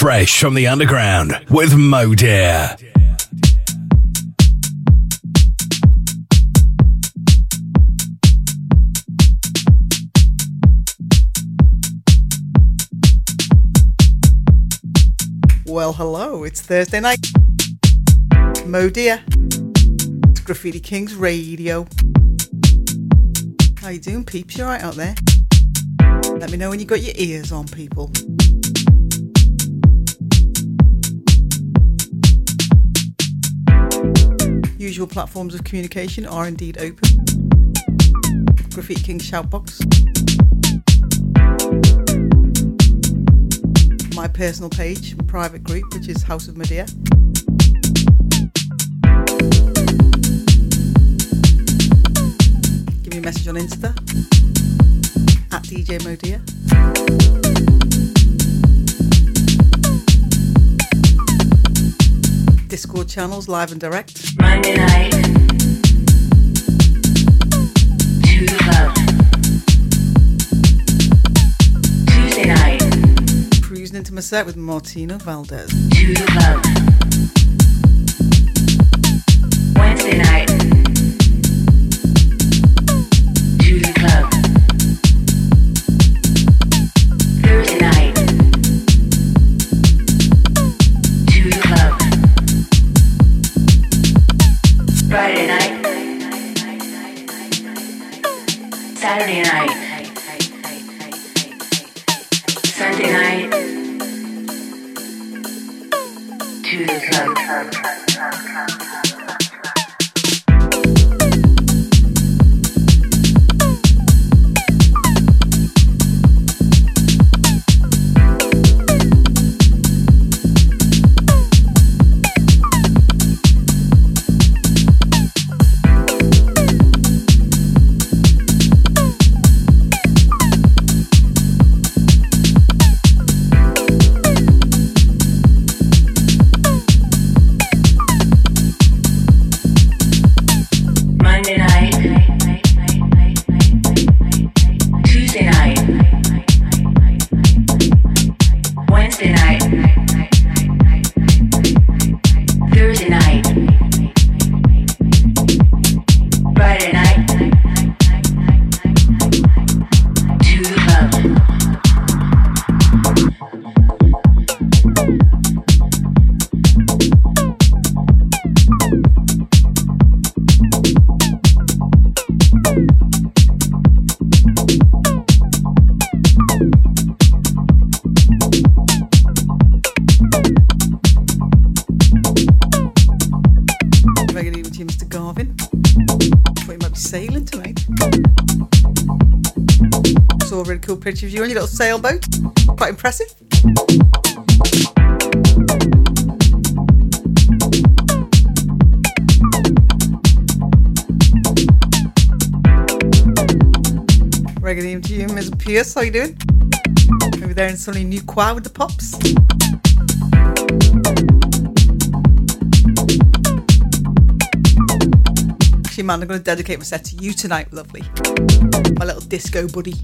fresh from the underground with Modir. Well, hello, it's Thursday night. Modir. It's Graffiti Kings Radio. How you doing, peeps? You alright out there? Let me know when you got your ears on, people. Usual platforms of communication are indeed open. Graffiti King Shoutbox. My personal page, private group, which is House of Medea. Give me a message on Insta at DJ Modir. Discord channels live and direct. Monday night to the club. Tuesday night Cruising into my set with Martino Valdez. to the club. Wednesday night In sunny New choir with the pops. Actually, man, I'm going to dedicate my set to you tonight, lovely. My little disco buddy.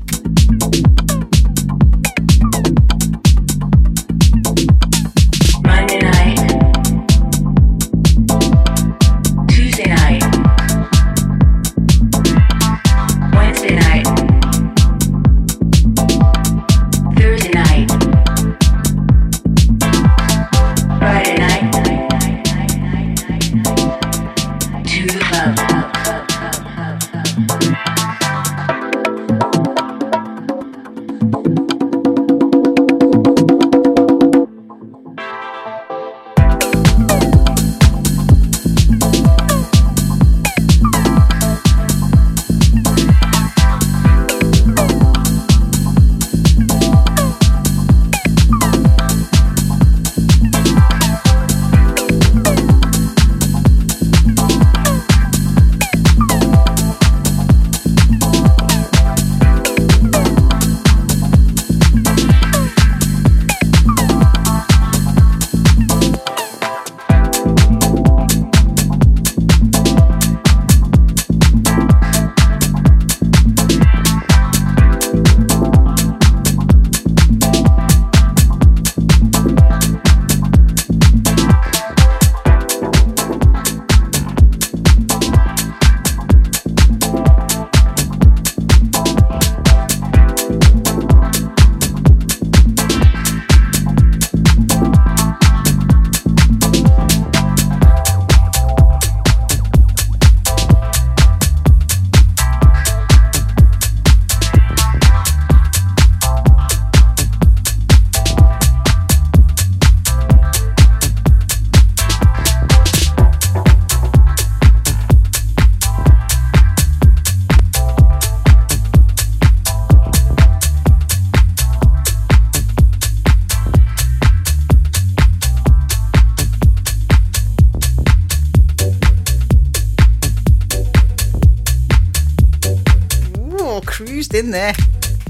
There.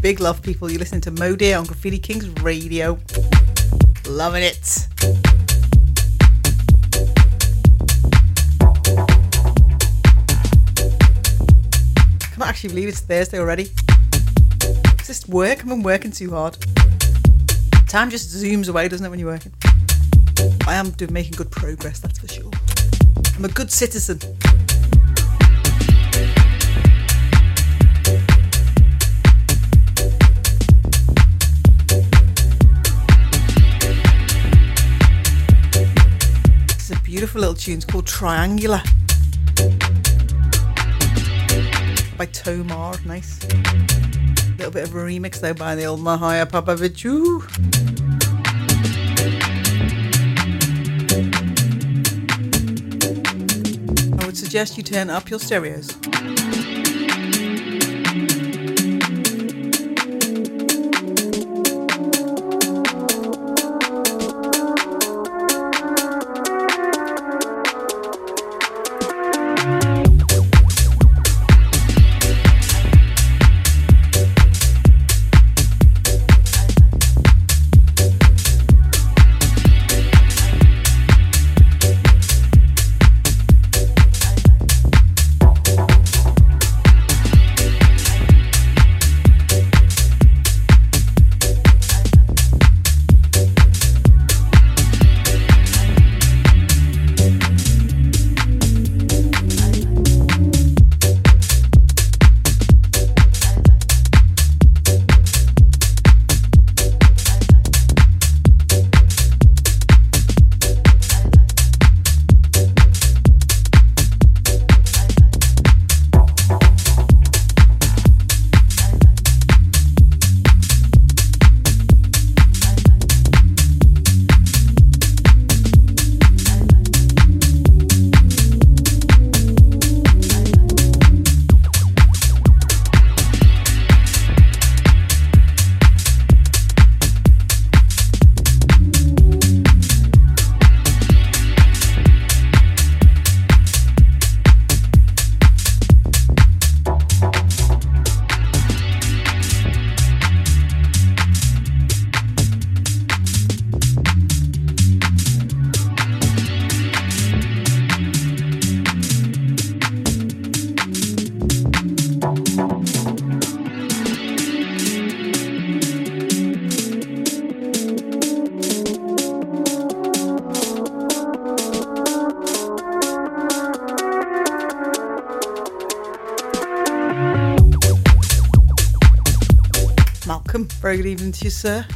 Big love, people. You're listening to Mo on Graffiti Kings Radio. Loving it. Can't actually believe it's Thursday already. It's just work. I've been working too hard. Time just zooms away, doesn't it, when you're working? I am doing, making good progress, that's for sure. I'm a good citizen. Beautiful little. It's called Triangular by Tomar. Nice. A little bit of a remix though by the old Mahaya Papavichu. I would suggest you turn up your stereos. Good evening to you, sir.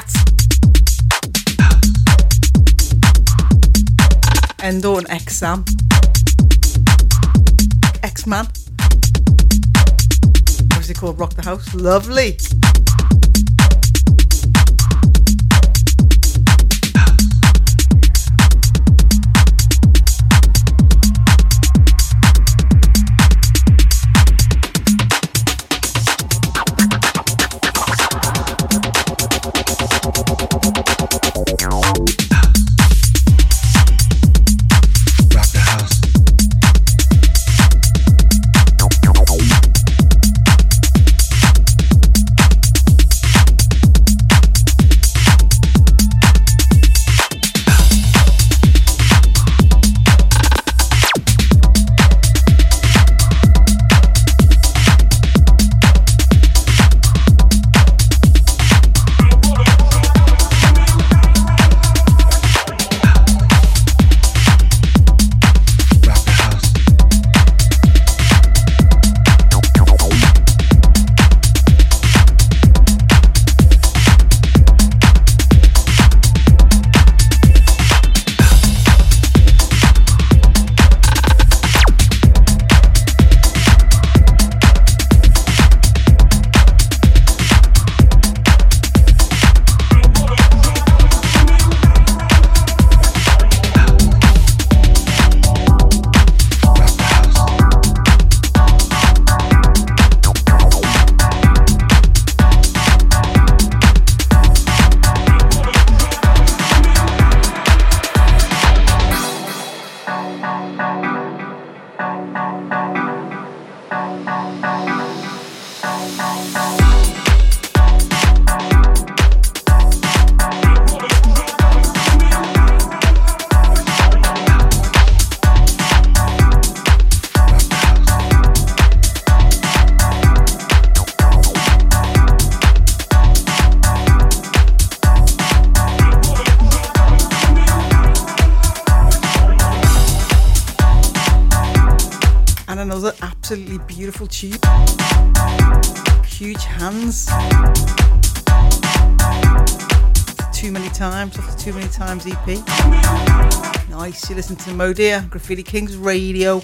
Endo and X Sam. X Man. What's it called? Rock the House. Lovely. Absolutely beautiful tune. Huge hands. Too many times, off the Too Many Times EP. Nice, you listen to Modir, Graffiti Kings Radio.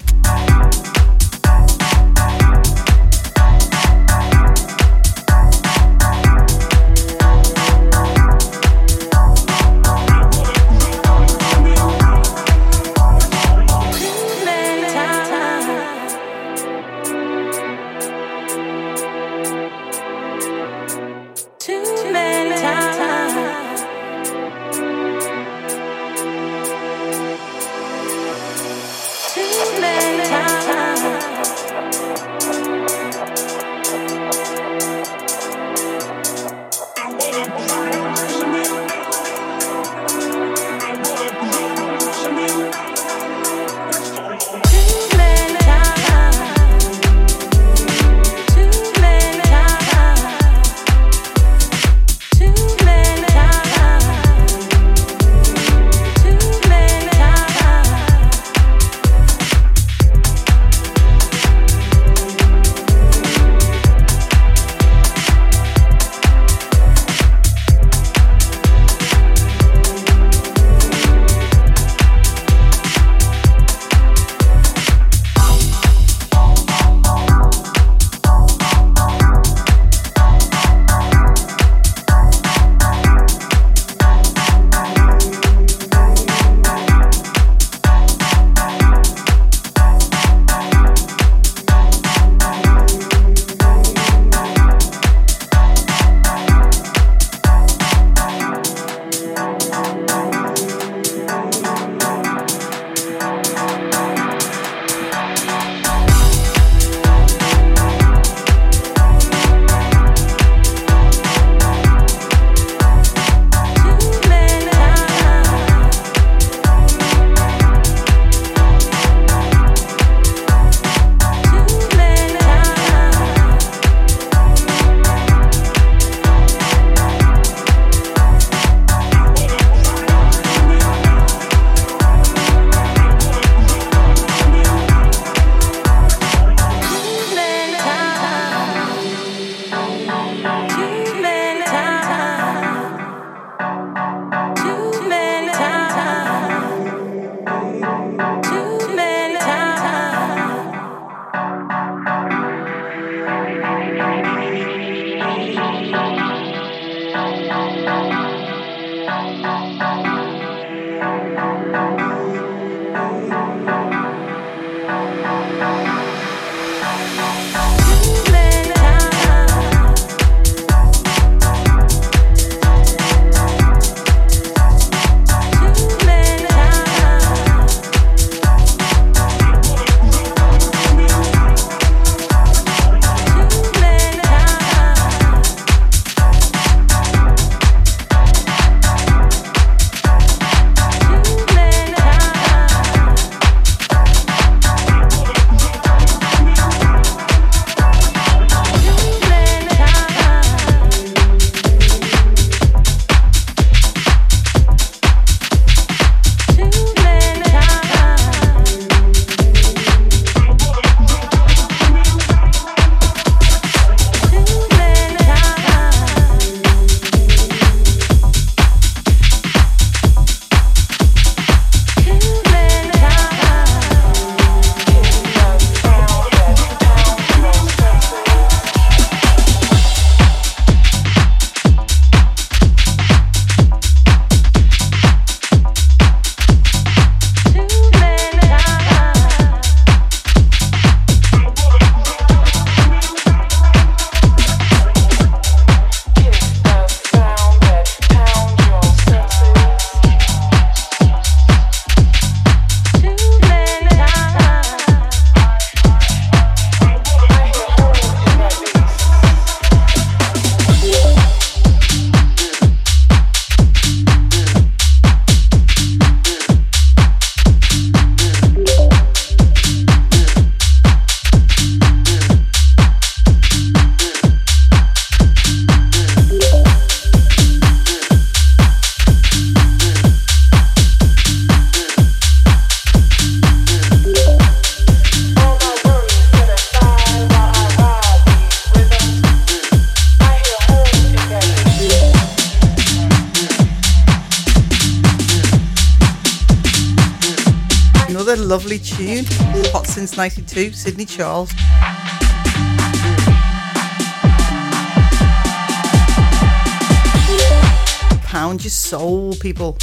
92, Sydney Charles. Pound your soul, people.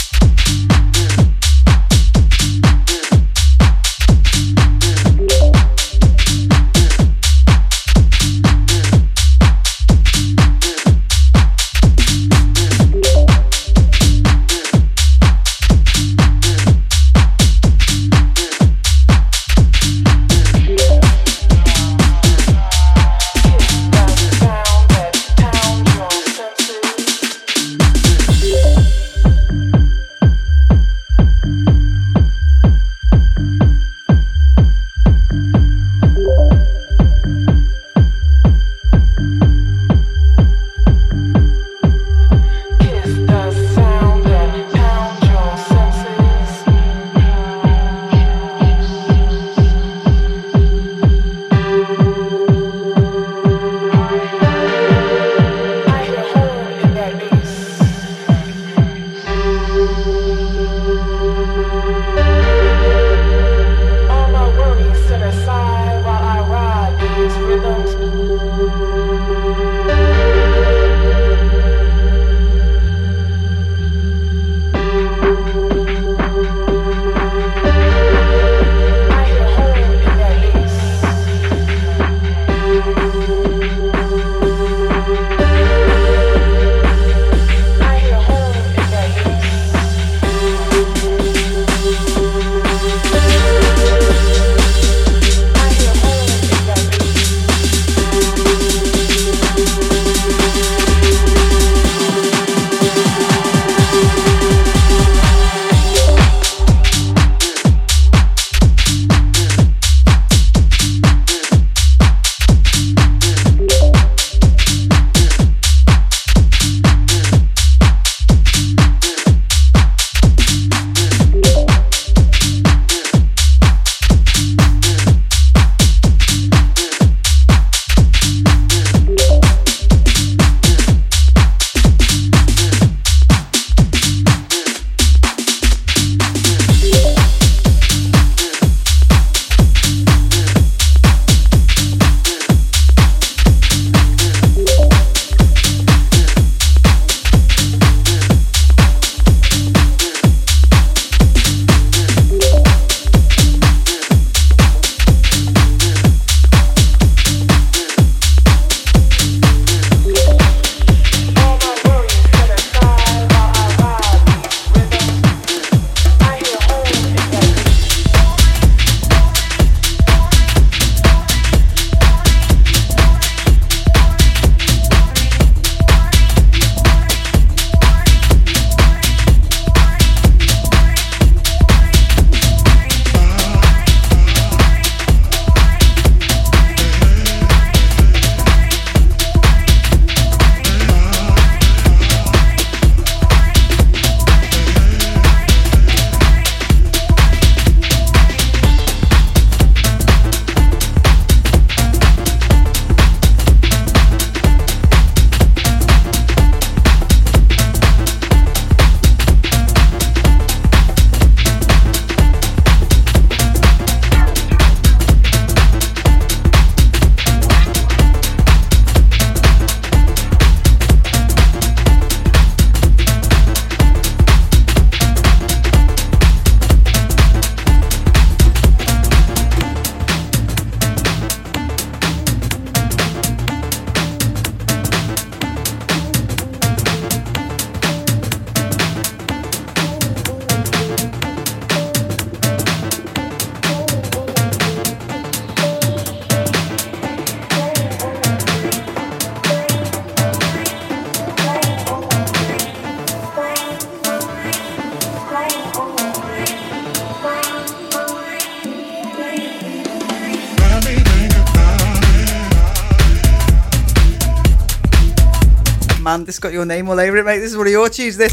Got your name all over it, mate. This is one of your tunes, this.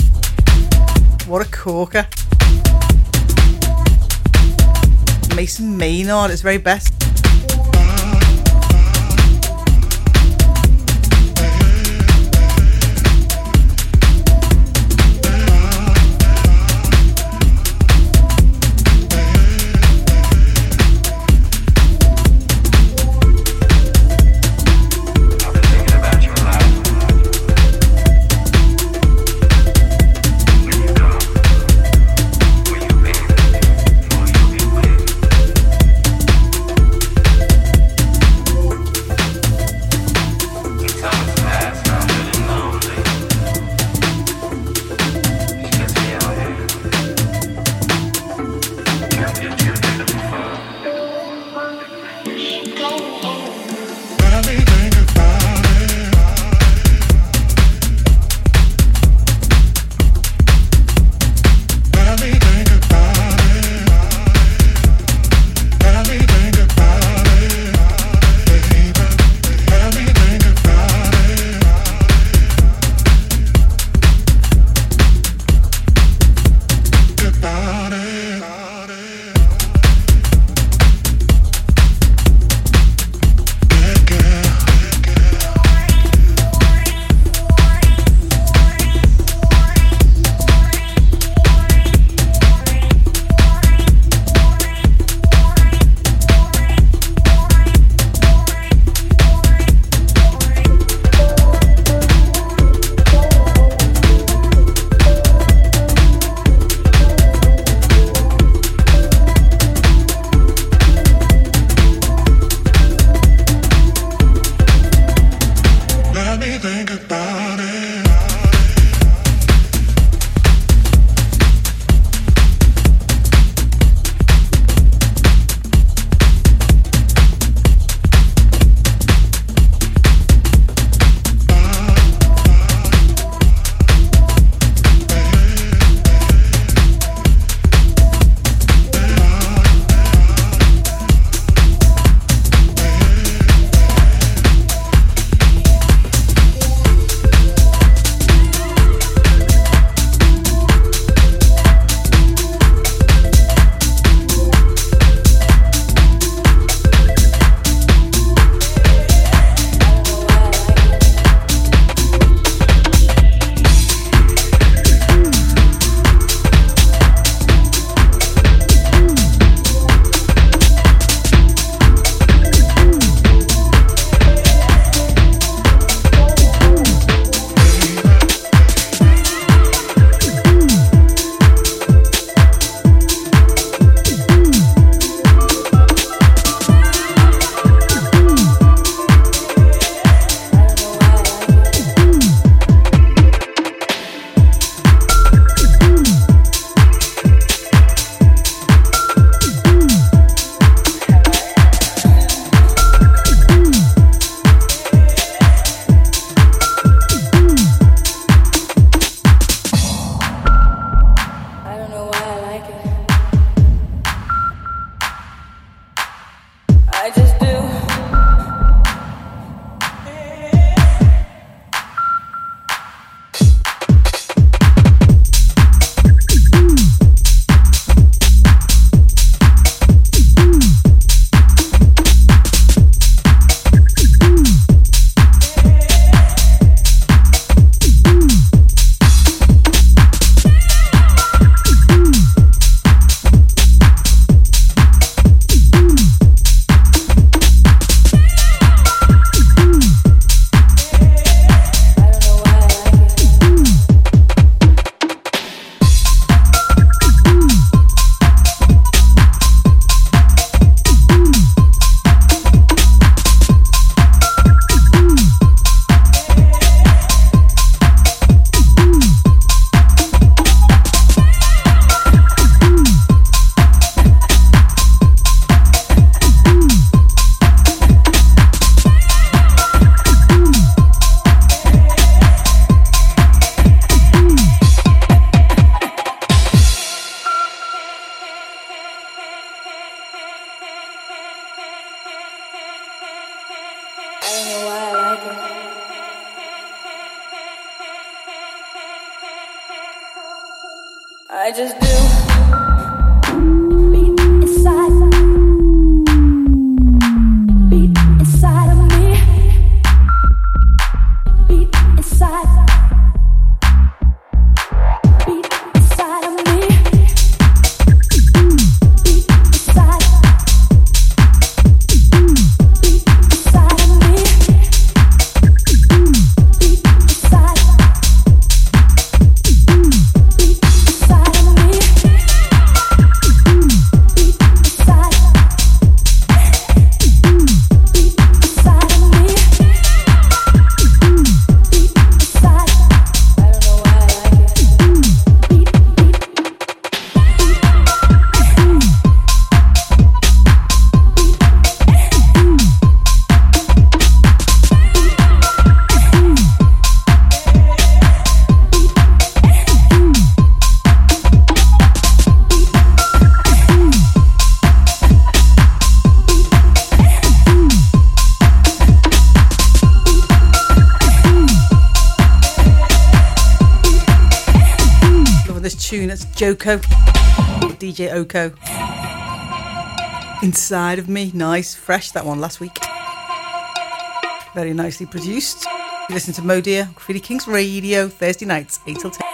What a corker. Mason Maynard, it's very best. Joko, DJ Oko. Inside of Me, nice, fresh that one last week. Very nicely produced. You listen to Modir, Graffiti Kings Radio, Thursday nights, 8 till 10.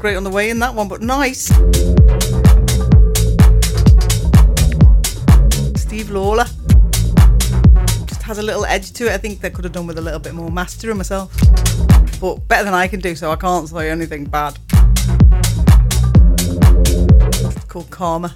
Great on the way in that one, but nice. Steve Lawler. Just has a little edge to it. I think they could have done with a little bit more mastering myself. But better than I can do, so I can't say anything bad. It's called Karma.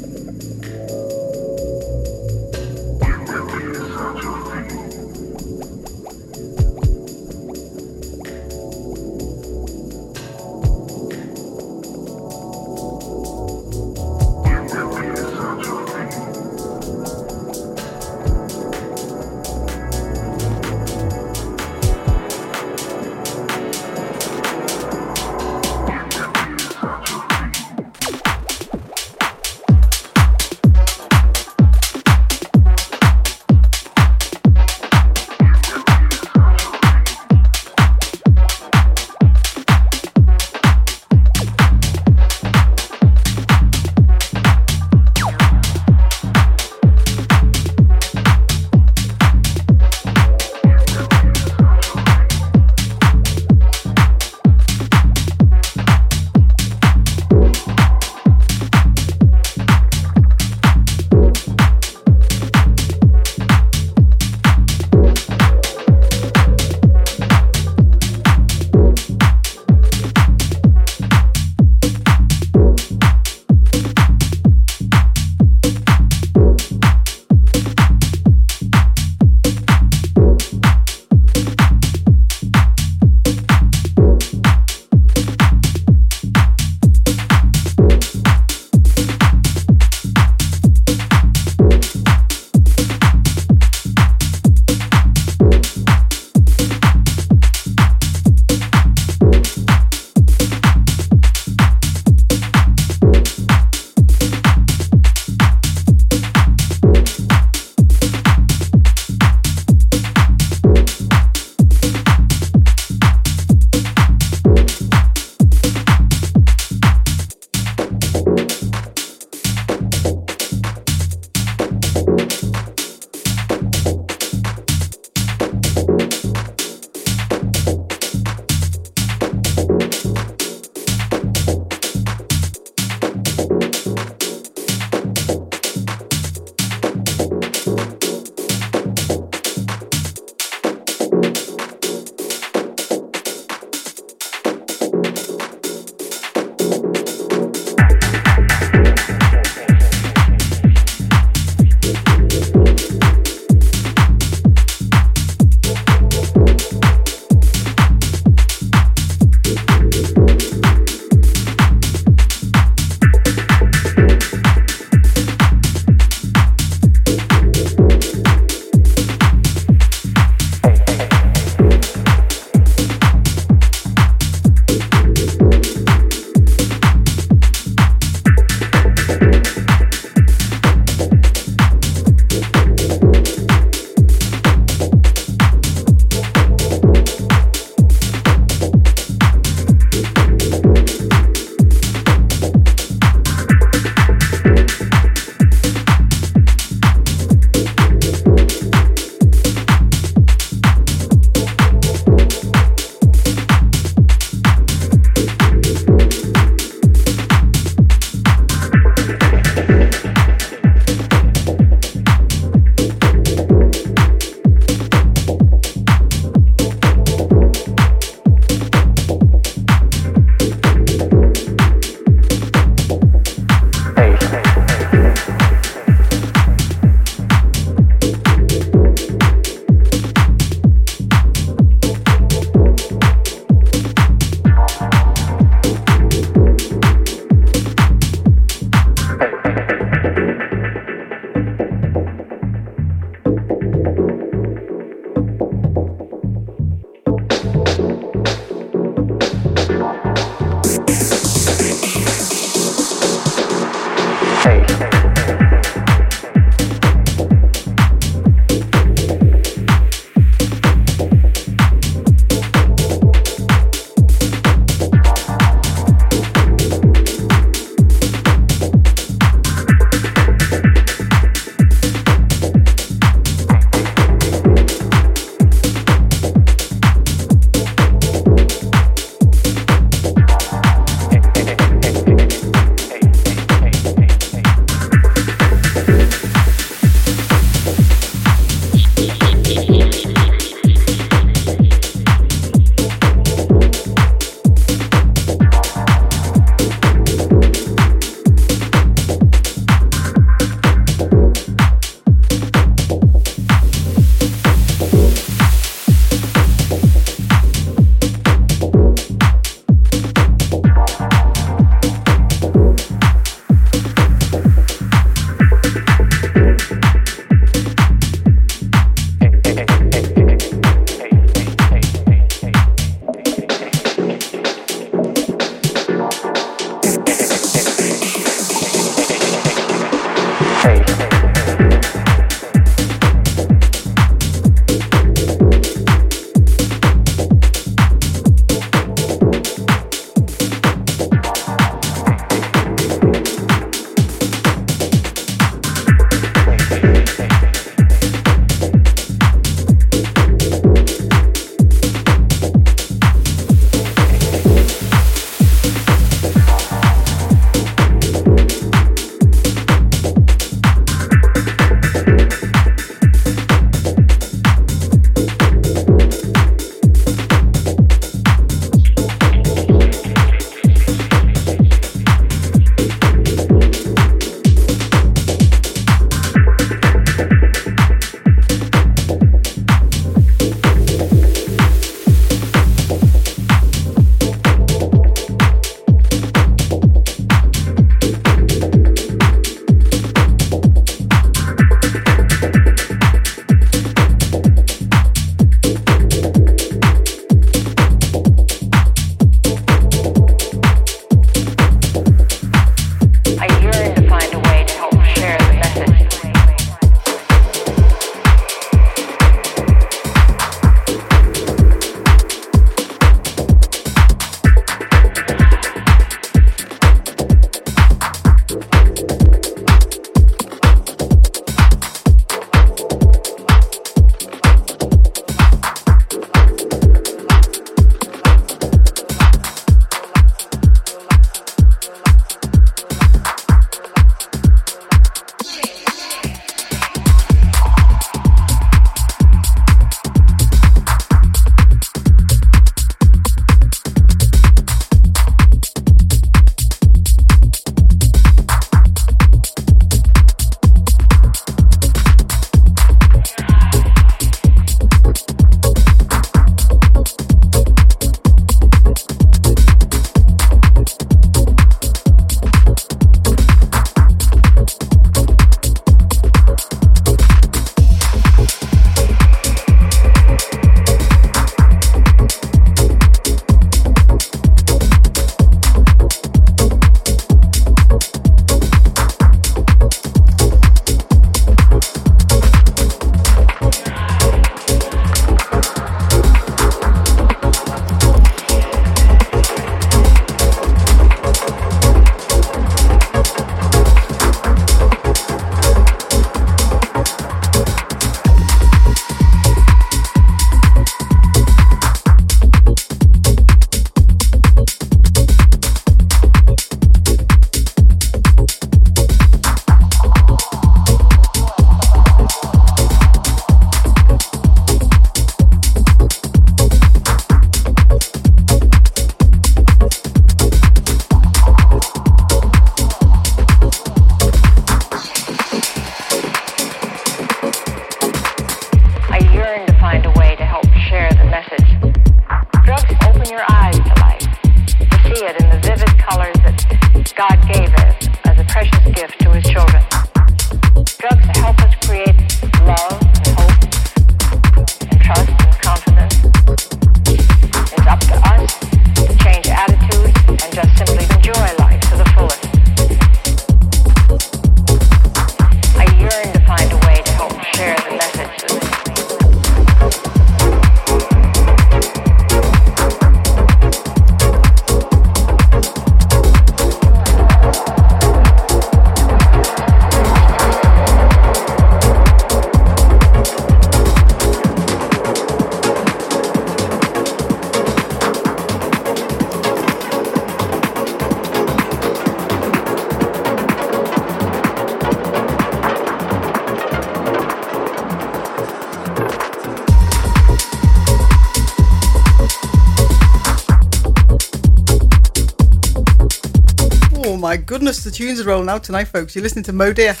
My goodness, the tunes are rolling out tonight, folks. You're listening to Mo enjoy.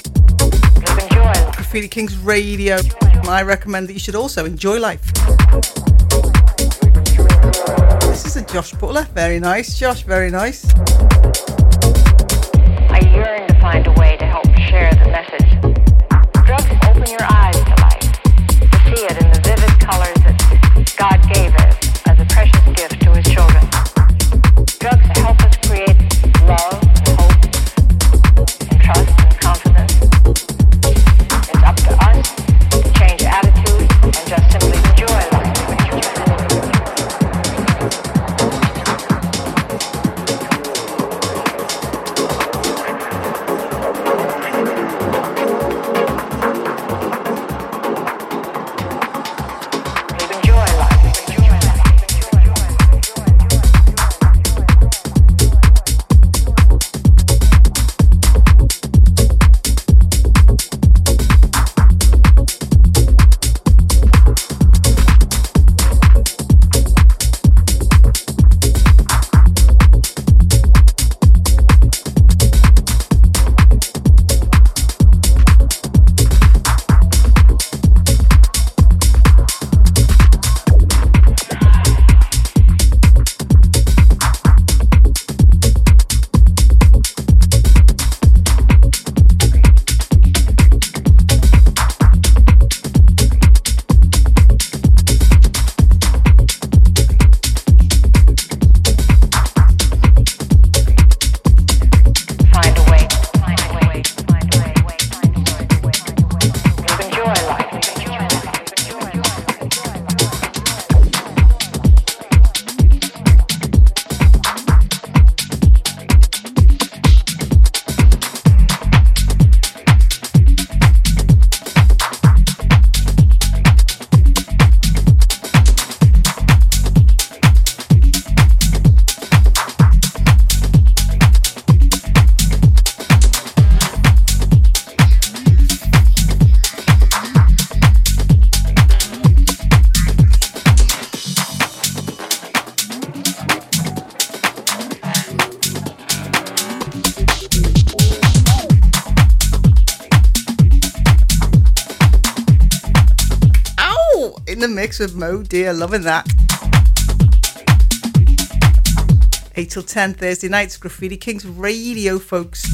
Graffiti Kings Radio. And I recommend that you should also enjoy life. This is a Josh Butler. Very nice, Josh. Very nice. I yearn to find a way to The Modir. Loving that. 8 till 10 Thursday nights, Graffiti Kings Radio, folks.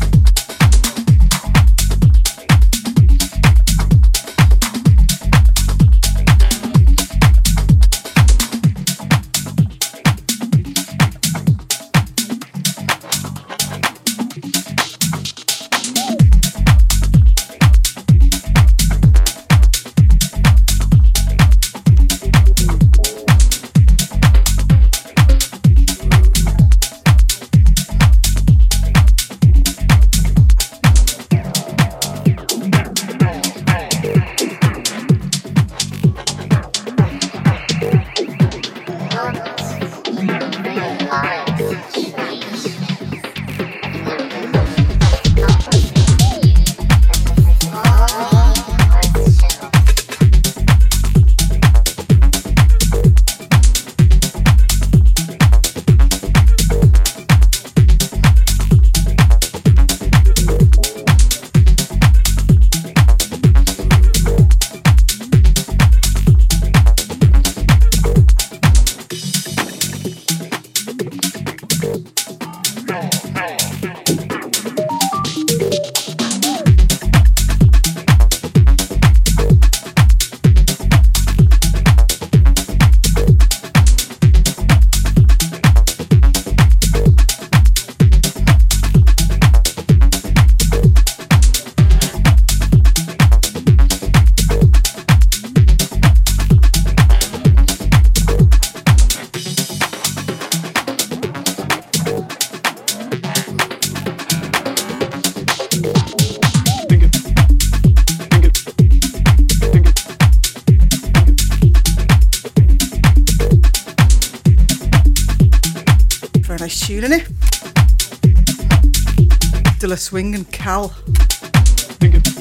Swing and Cal.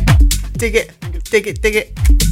Dig it, dig it, dig it.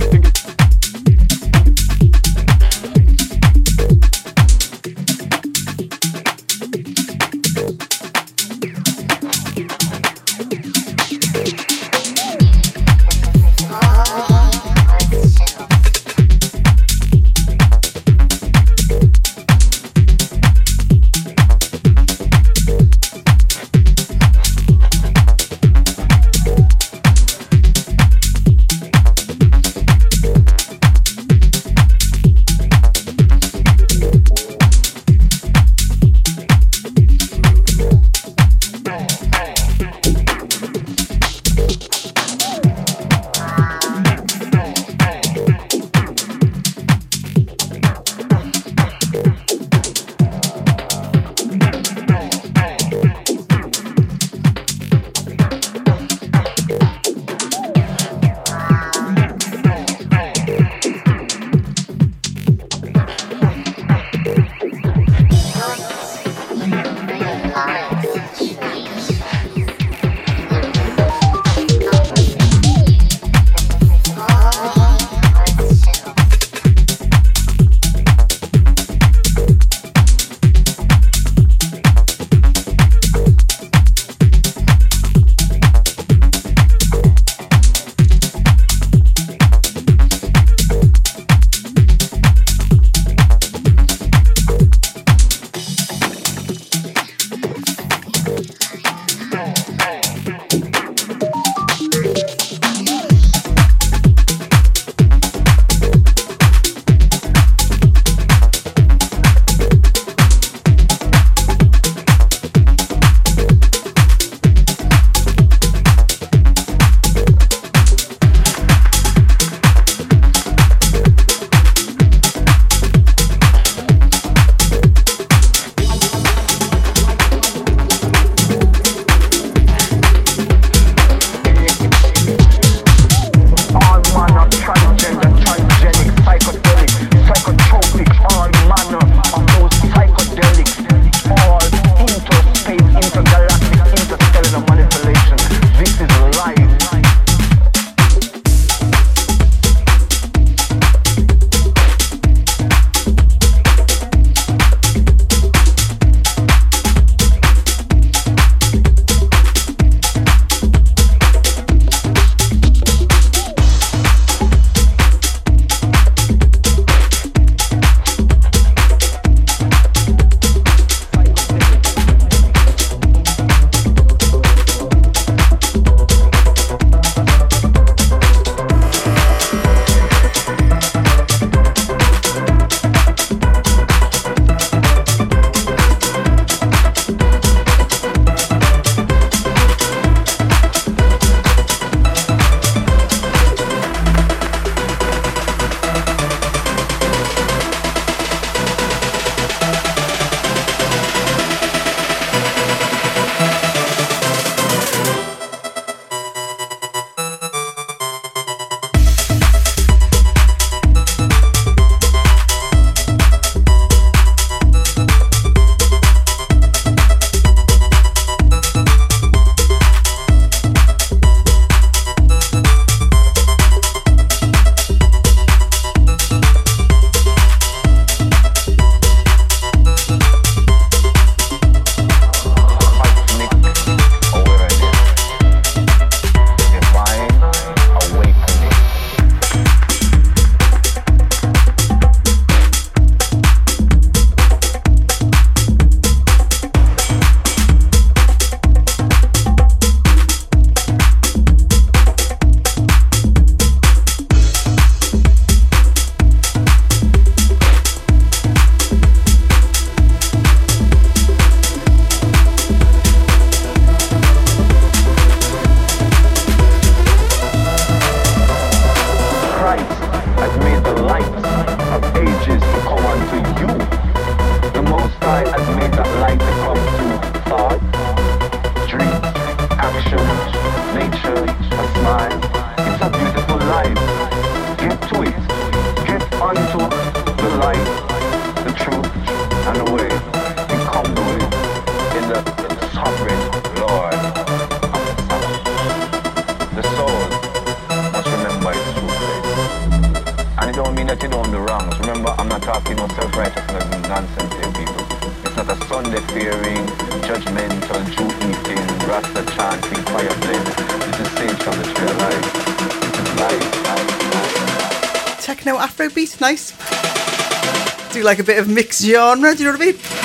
like a bit of mixed genre, do you know what I mean?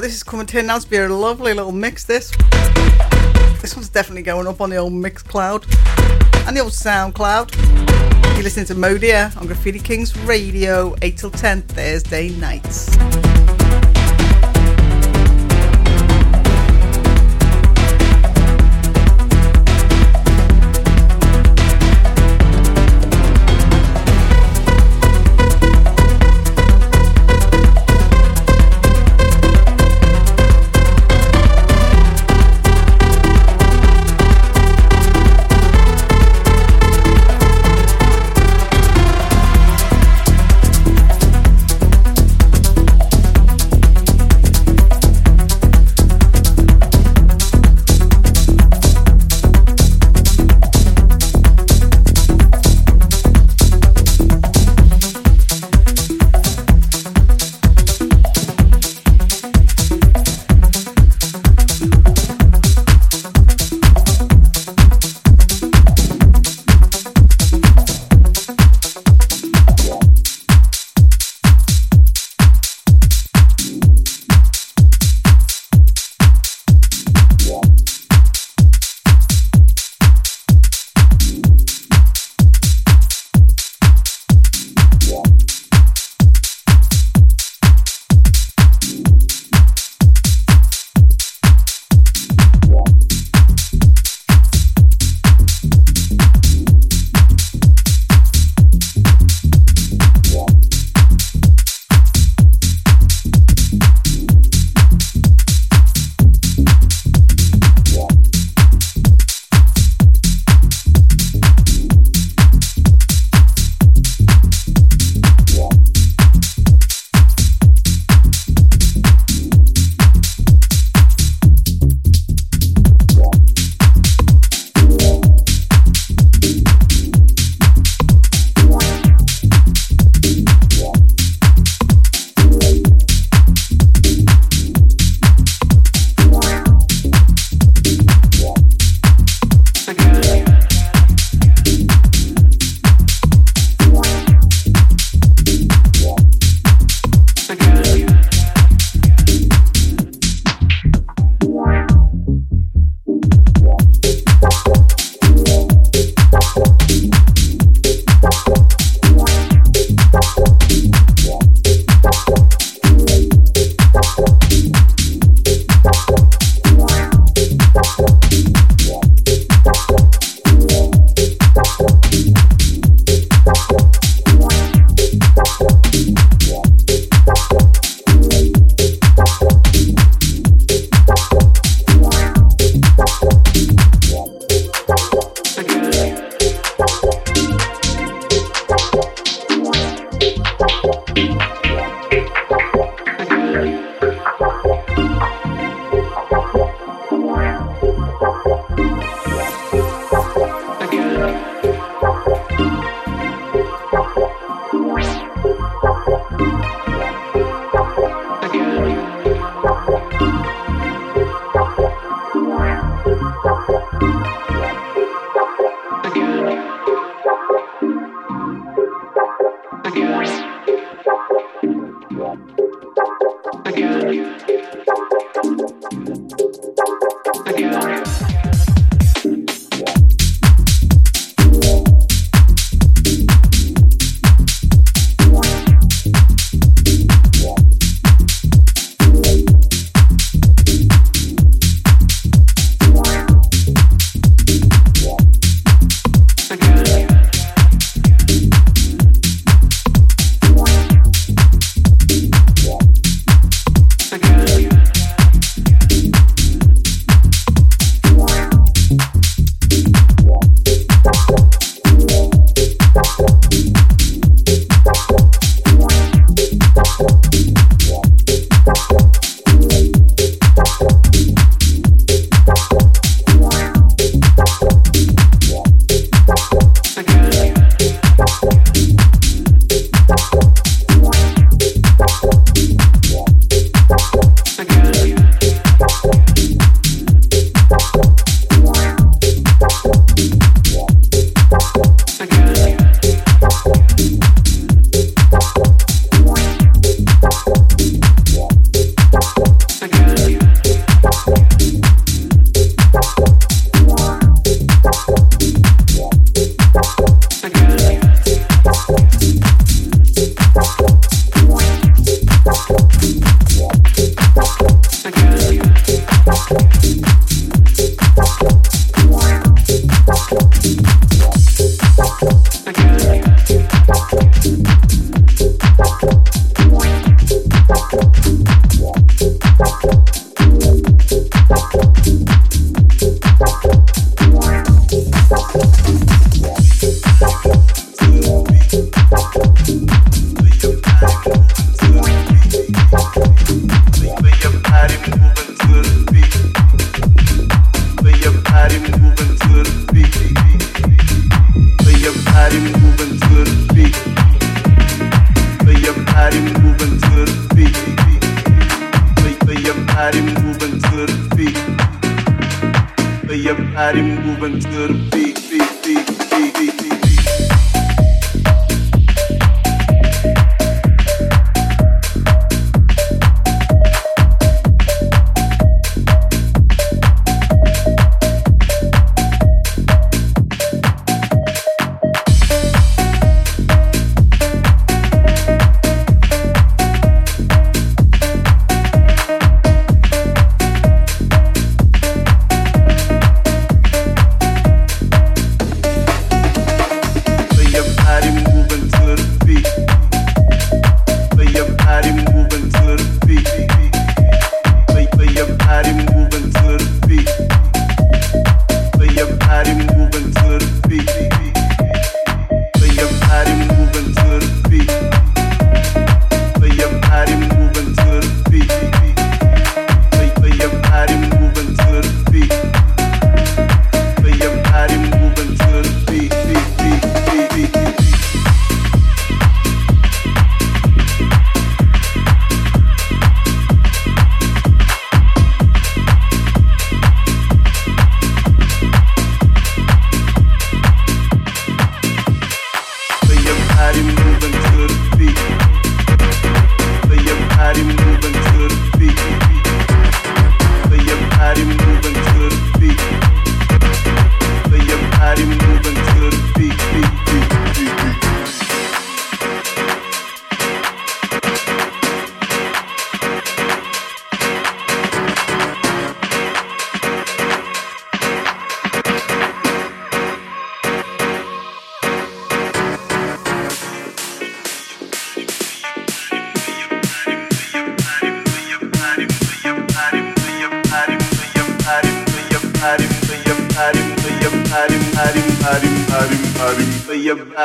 What, this is coming to now to be a lovely little mix. This this one's definitely going up on the old Mixcloud and the old SoundCloud. You're listening to Modir on Graffiti Kings Radio, 8 till 10 Thursday nights.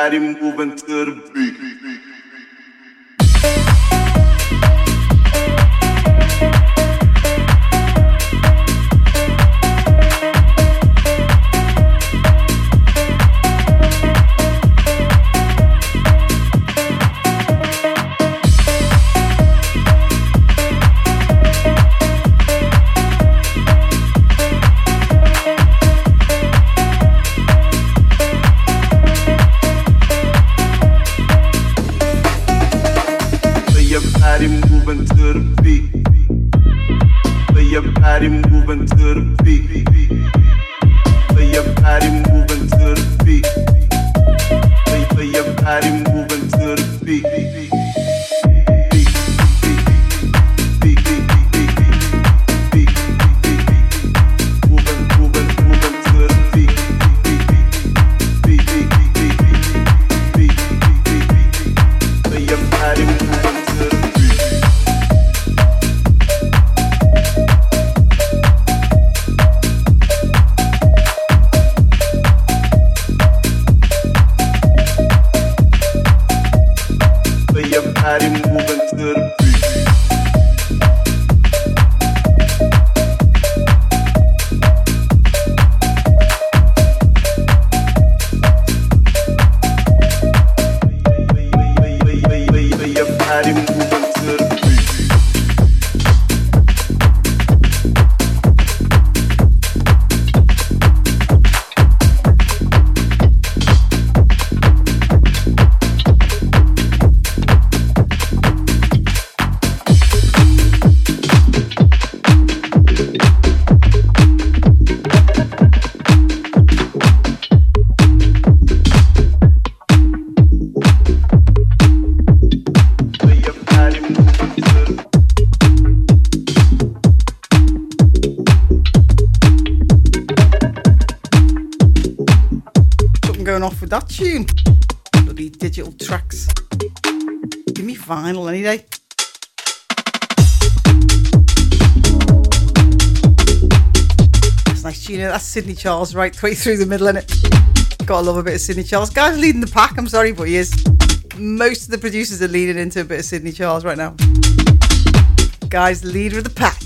body moving to the beat. Sidney Charles right the way through the middle in it. Gotta love a bit of Sidney Charles. Guy's leading the pack, I'm sorry, but he is. Most of the producers are leading into a bit of Sidney Charles right now. Guy's leader of the pack.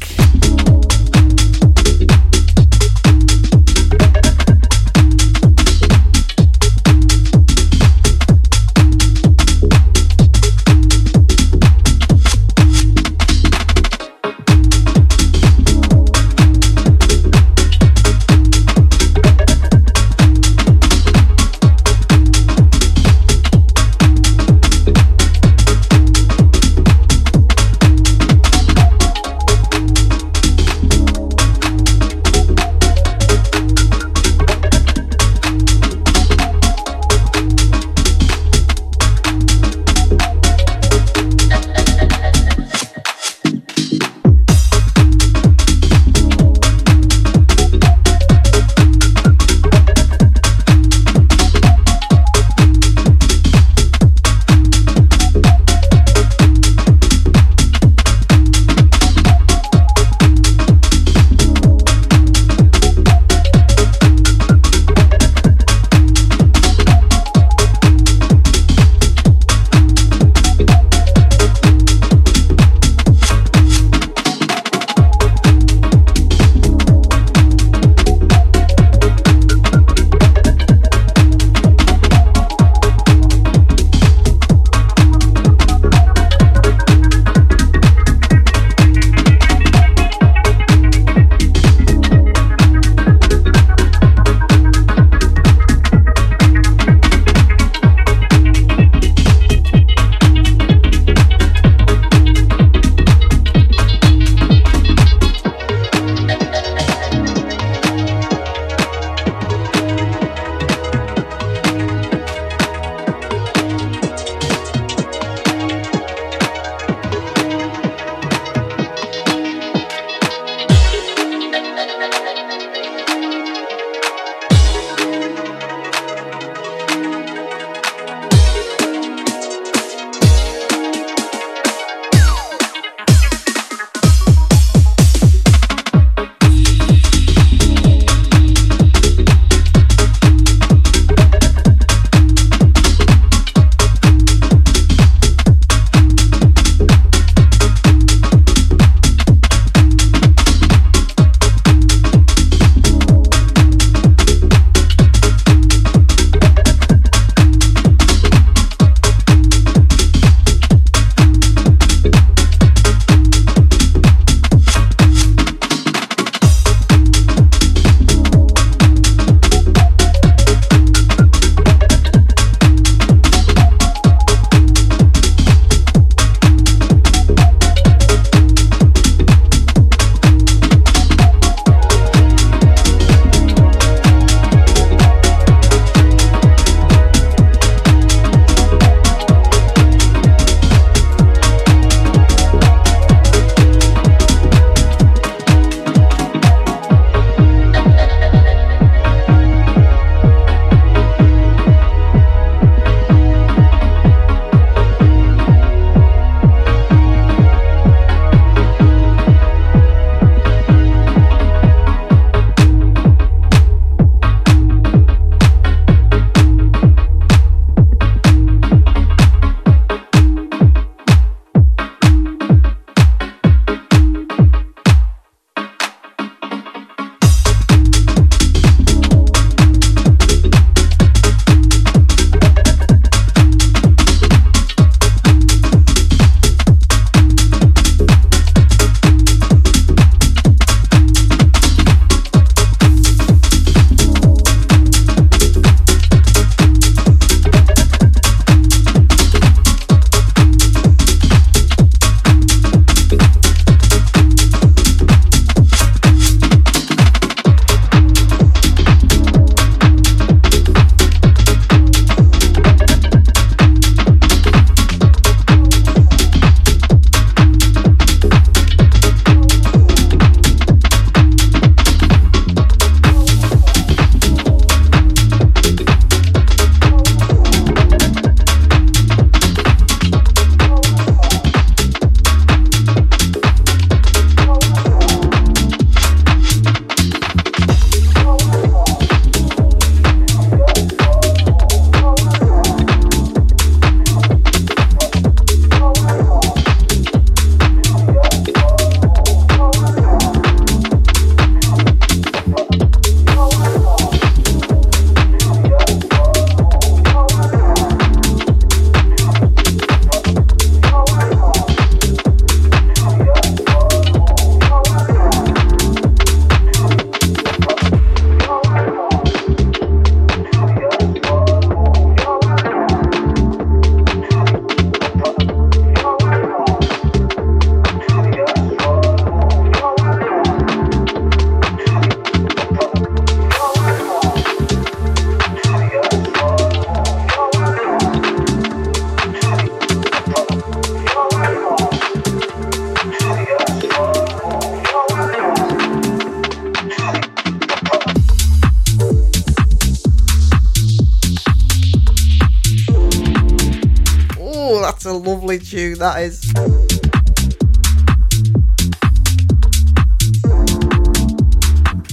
That is.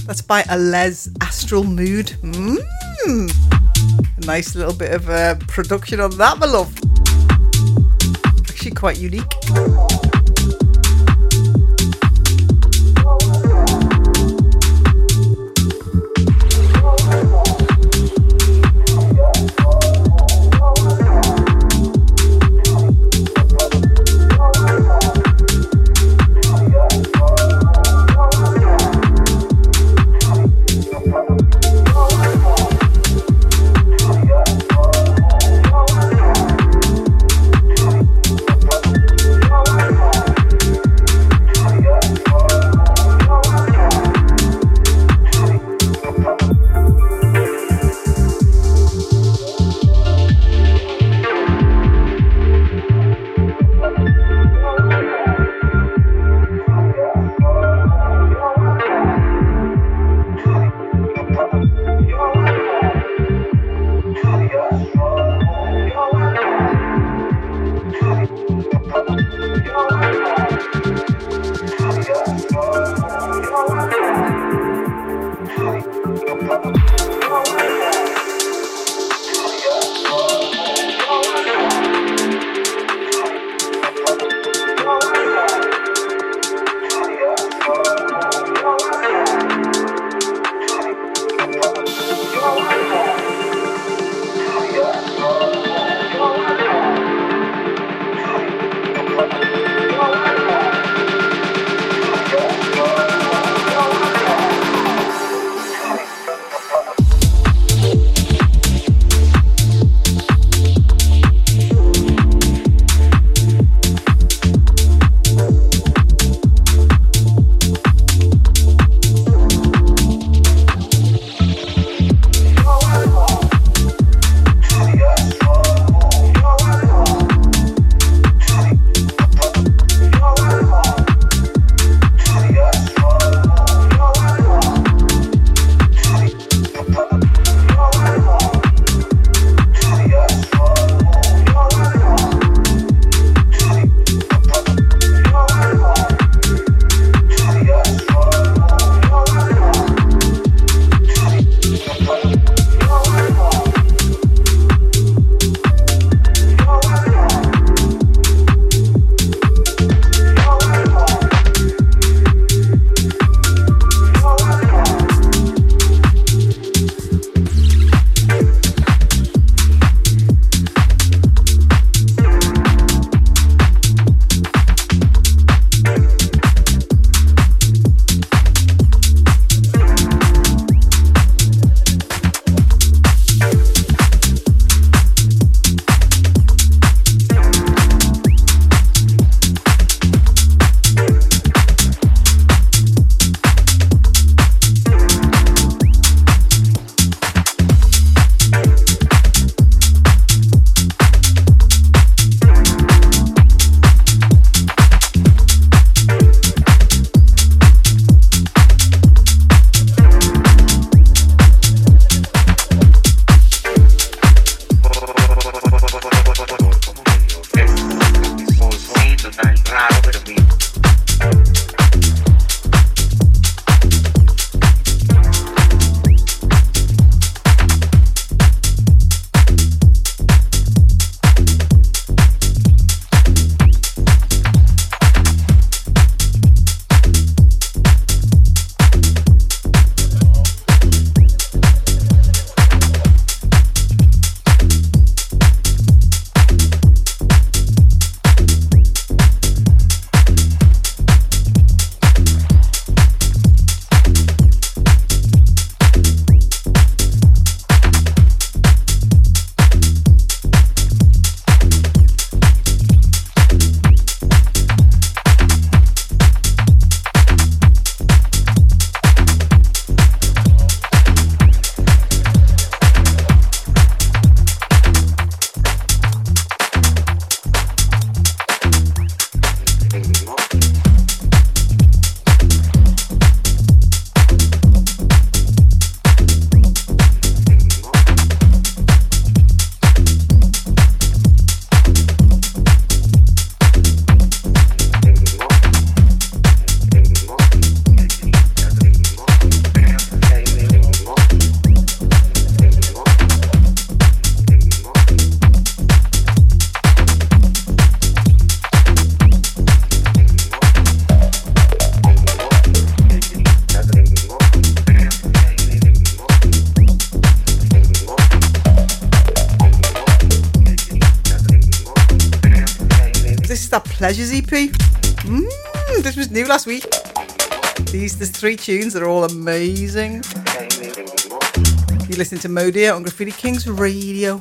That's by Alez Astral Mood. Mmm. Nice little bit of uh, production on that, my love. Actually, quite unique. Pleasures EP. Mmm, this was new last week. These, there's three tunes are all amazing. You listen to Modir on Graffiti Kings Radio.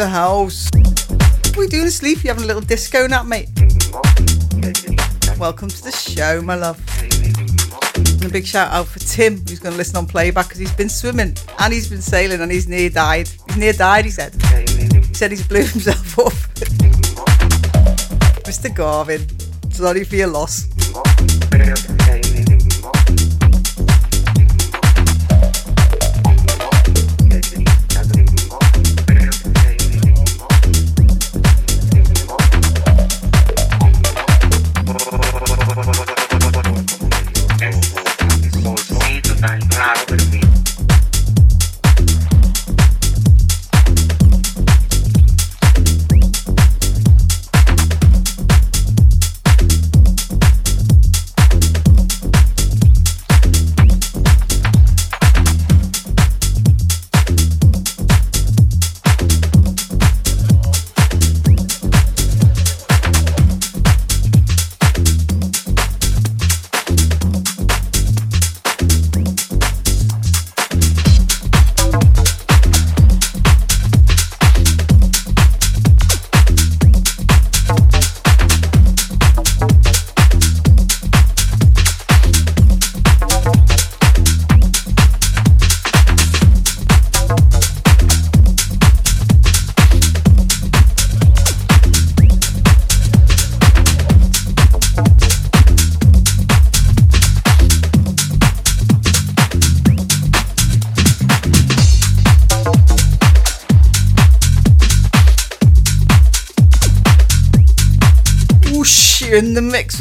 The house. What are we doing asleep? You having a little disco nap, mate? Welcome to the show, my love. And a big shout out for Tim, who's going to listen on playback because he's been swimming and he's been sailing and he's near died. He's near died, he said. He said he's blew himself up. Mr. Garvin, sorry for your loss.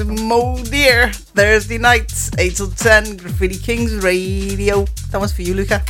Mix Deer. Thursday nights, 8 till 10, Graffiti Kings Radio. That one's for you, Luca.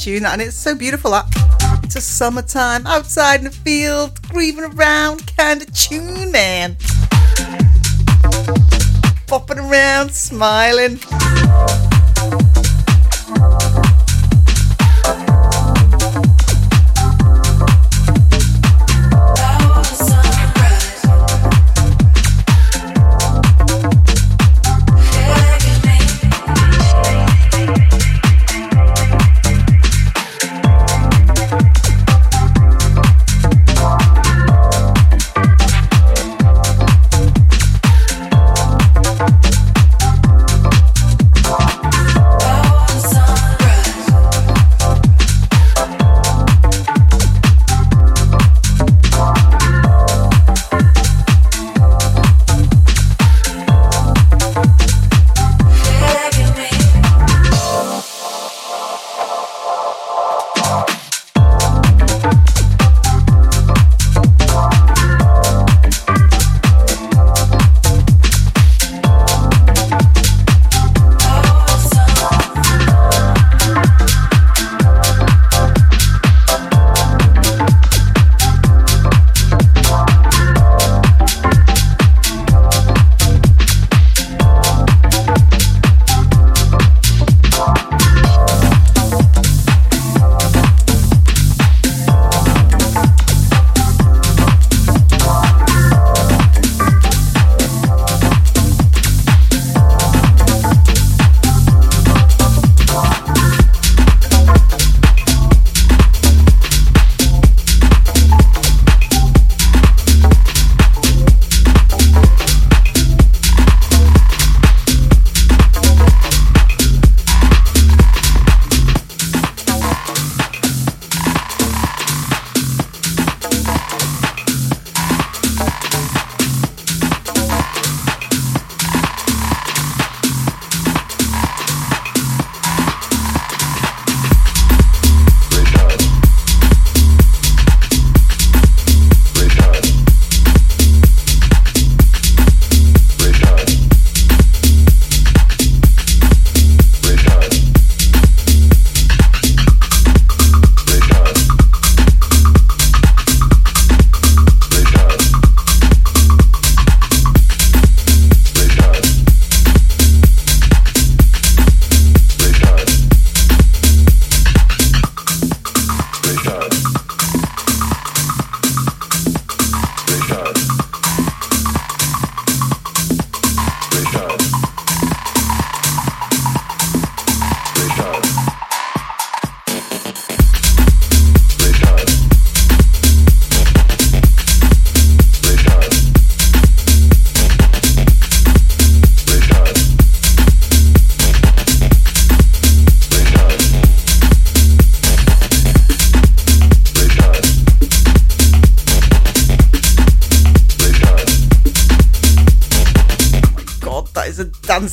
Tune, and it's so beautiful. That a summertime outside in the field, grooving around, kind of tune, man. Bopping around, smiling.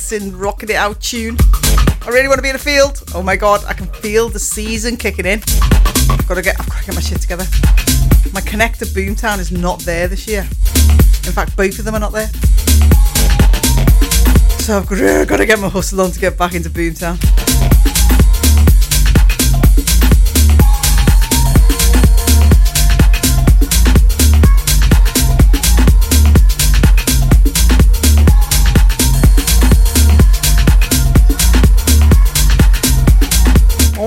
Dancing, rocking it out tune. I really want to be in the field. Oh my God, I can feel the season kicking in. I've got to get, I've got to get my shit together. My connector Boomtown is not there this year. In fact, both of them are not there. So I've got to, got to get my hustle on to get back into Boomtown.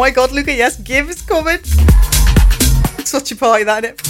My god, look at yes, Give is coming. Such a party, that it.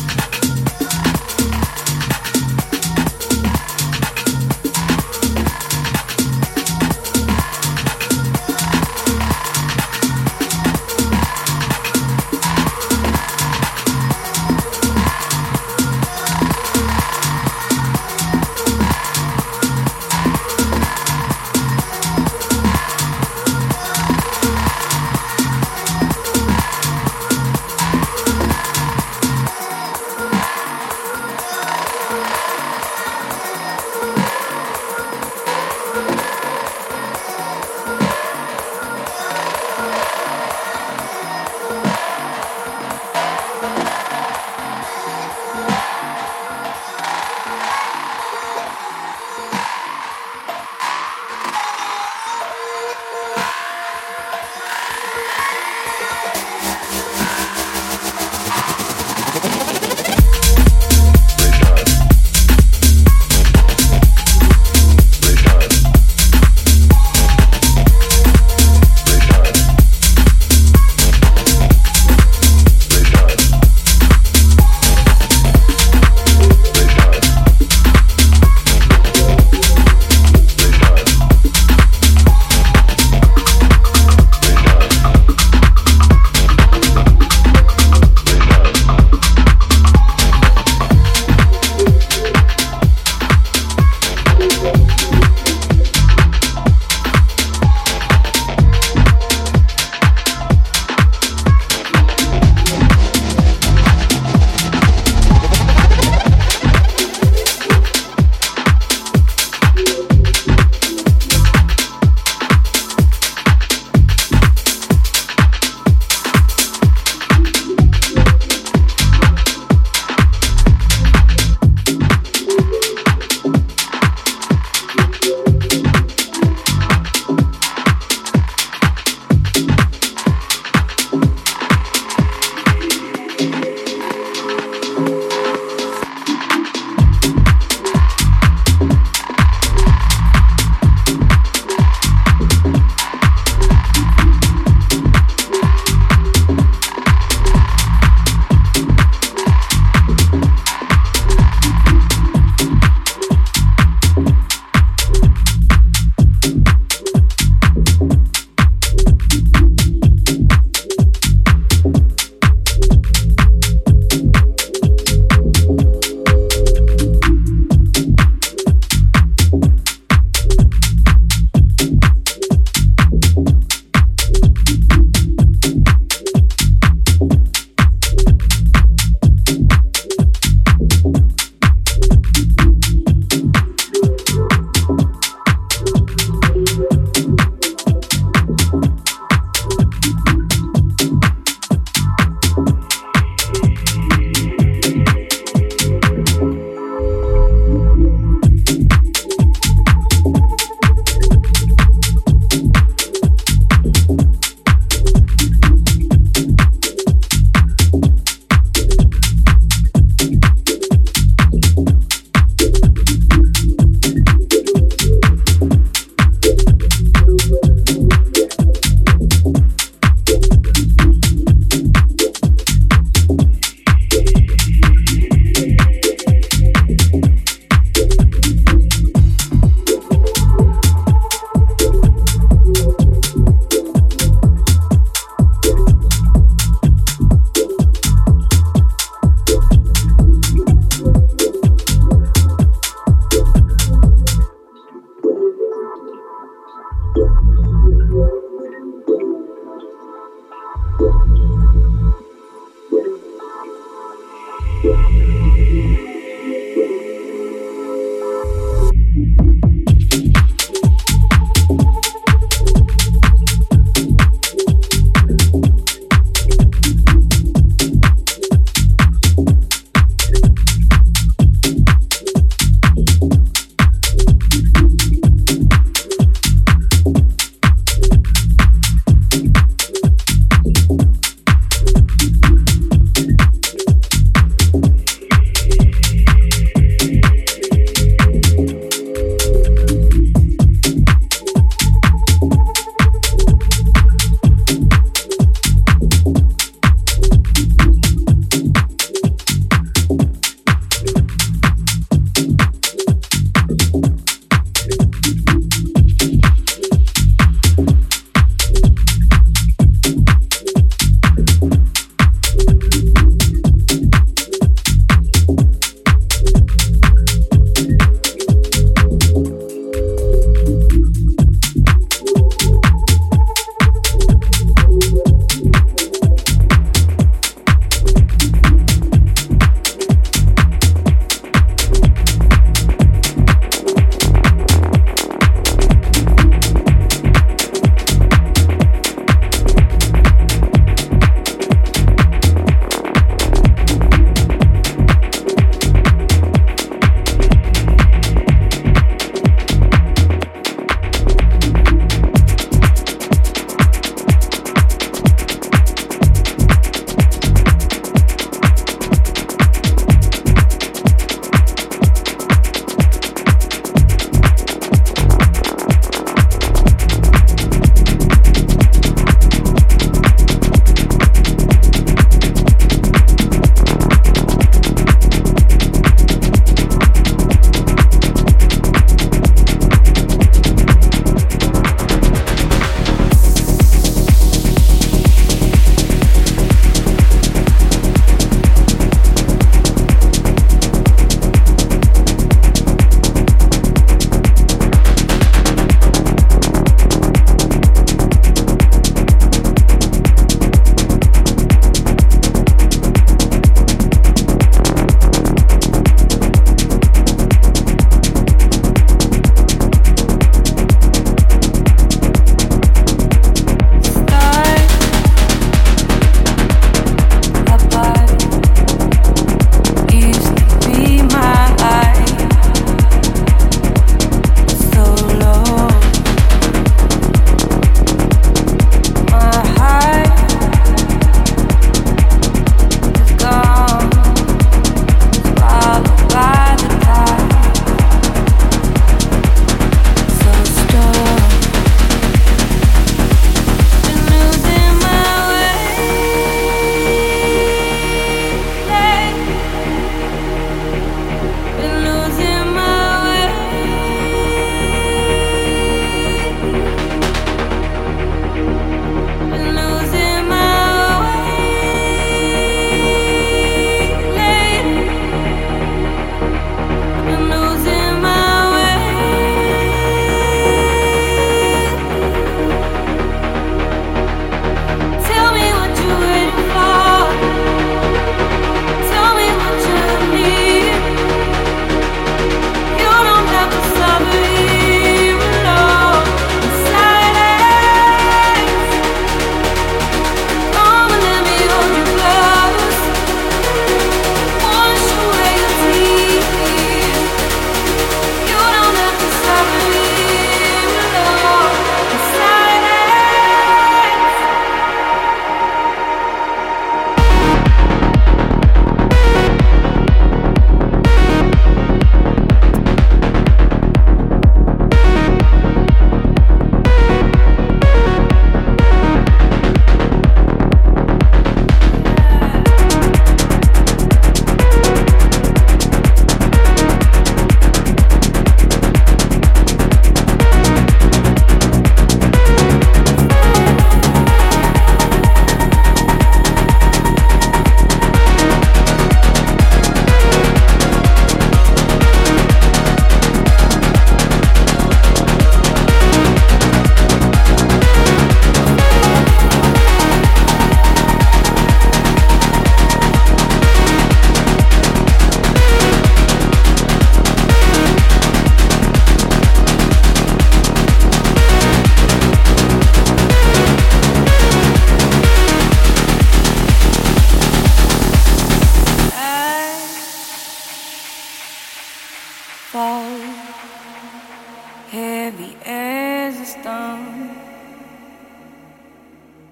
heavy as a stone,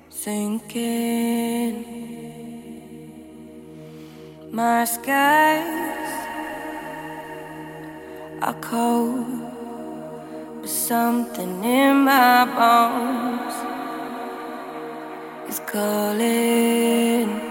sinking. My skies are cold, but something in my bones is calling.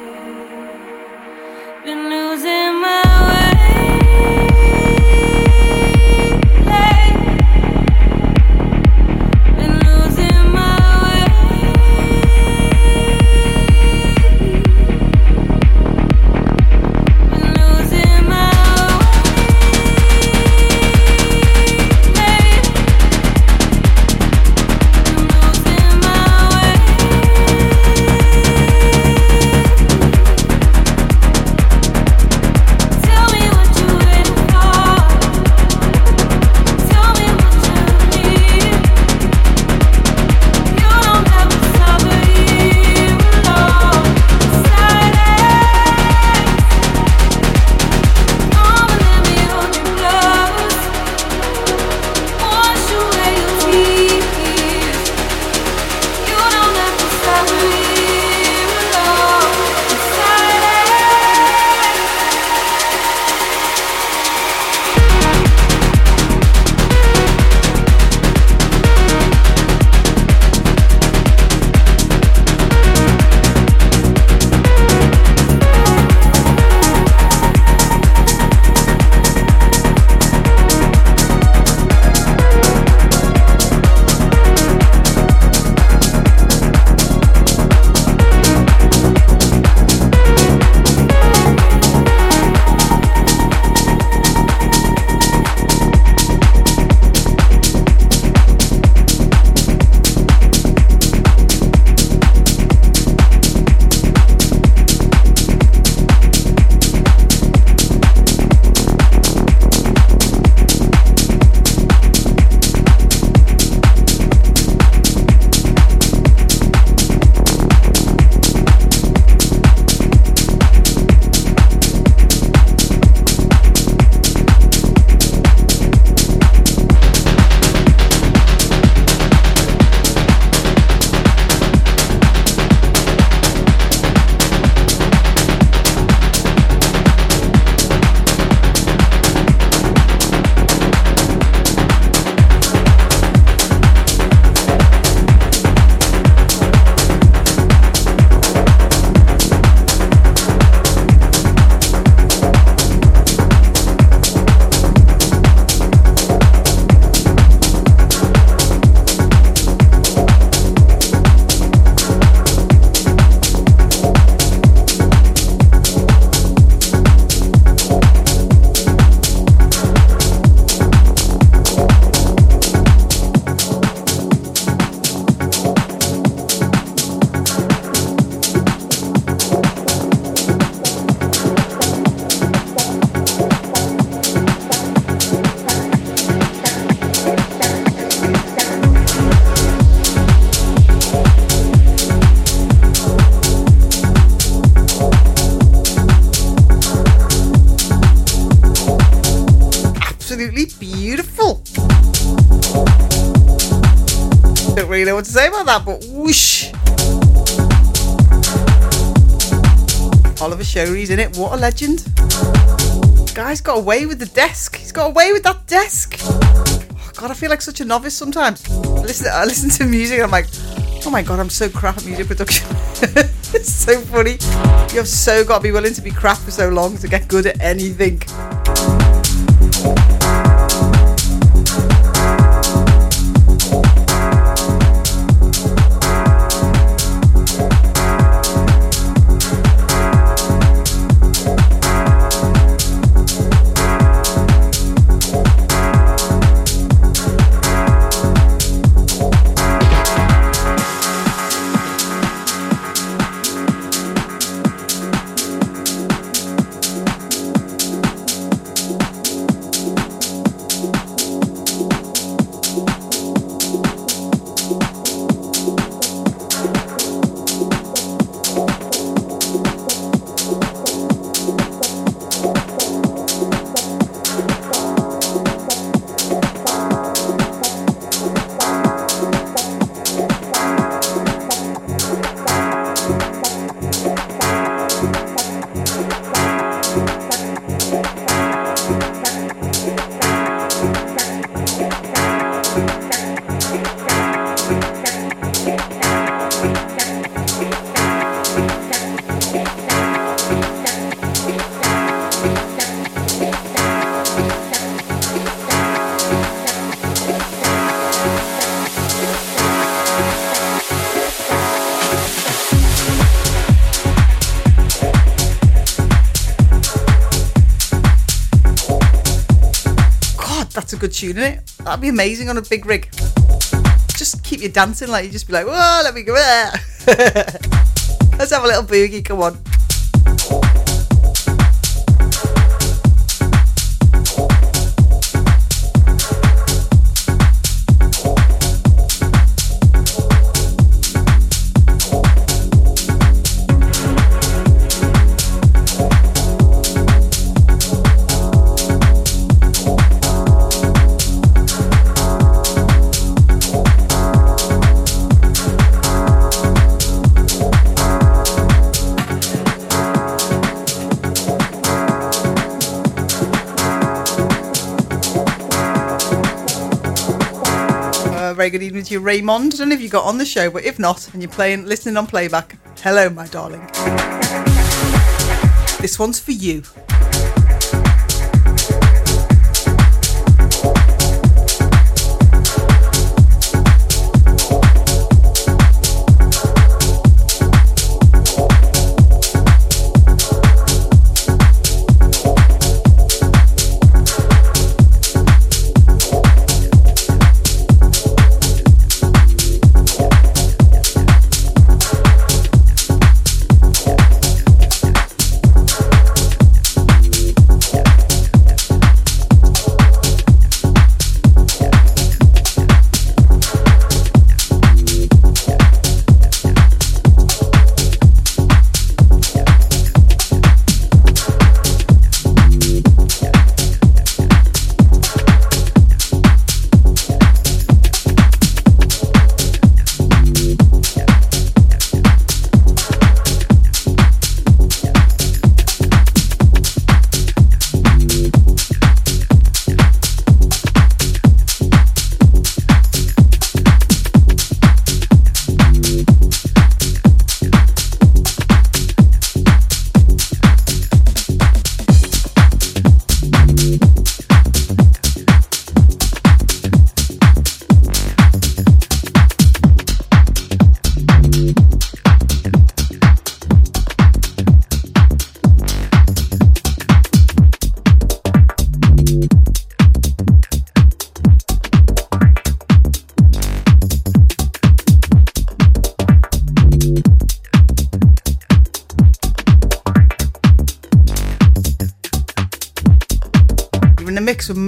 Don't really know what to say about that, but whoosh. Oliver Shorey's in it. What a legend. Guy's got away with the desk. He's got away with that desk. Oh, God, I feel like such a novice sometimes. I listen, I listen to music and I'm like, oh my God, I'm so crap at music production. it's so funny. You have so got to be willing to be crap for so long to get good at anything. Tune, isn't it? That'd be amazing on a big rig. Just keep you dancing, like you just be like, whoa, let me go there. Let's have a little boogie, come on. Very good evening to you, Raymond. I don't know if you got on the show, but if not, and you're playing, listening on playback, hello, my darling. This one's for you.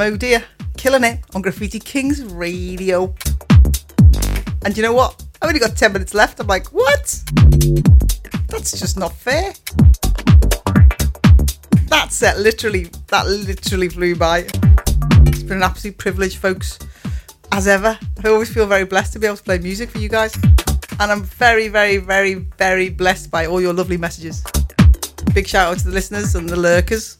Mix Dear, killing it on Graffiti Kings Radio. And you know what? I've only got 10 minutes left. I'm like, what? That's just not fair. That set literally, that literally flew by. It's been an absolute privilege, folks, as ever. I always feel very blessed to be able to play music for you guys. And I'm very, very, very, very blessed by all your lovely messages. Big shout out to the listeners and the lurkers.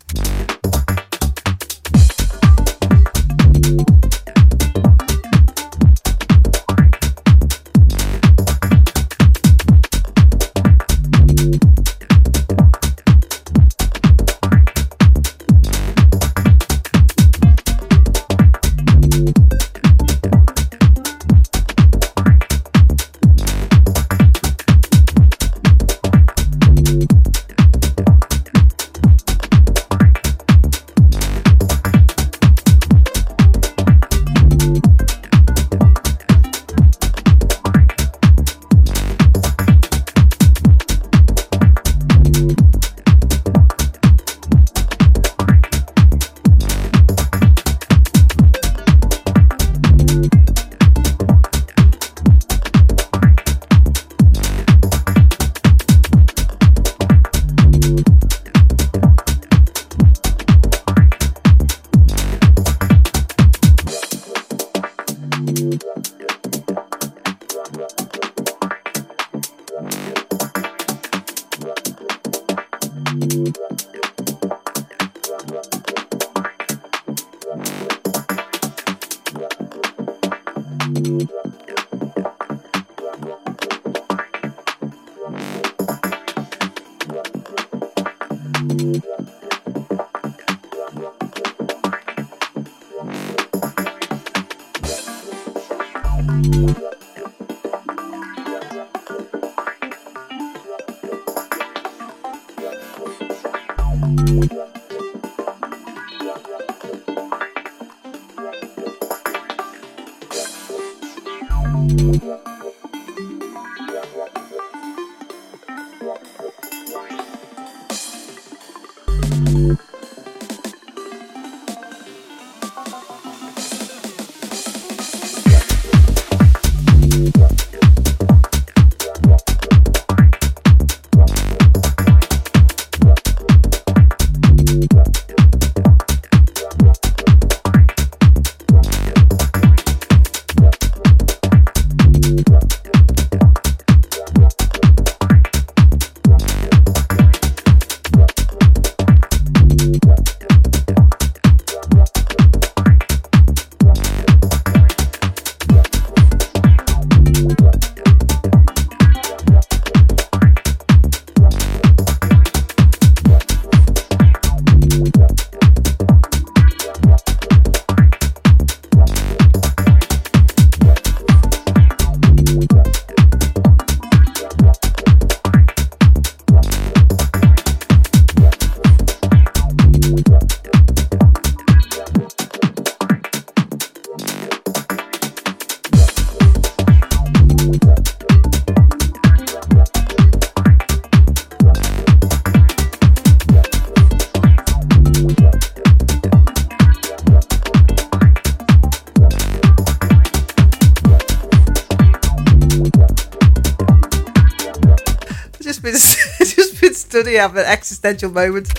Been studying having existential moments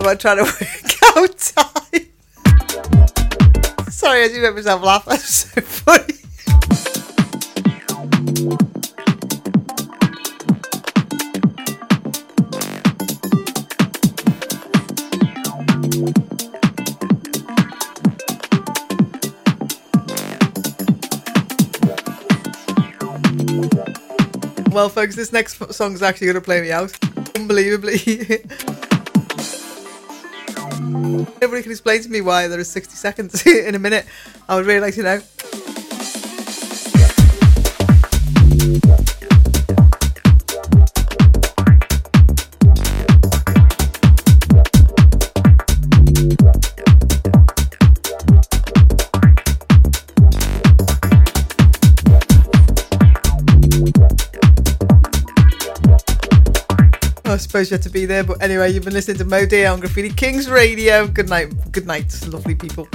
about trying to work out time. Sorry, I just made myself laugh. That's so funny. Well, folks, this next song is actually going to play me out. Unbelievably. Nobody can explain to me why there is 60 seconds in a minute. I would really like to know. Had to be there, but anyway, you've been listening to Mo on Graffiti Kings Radio. Good night, good night, lovely people.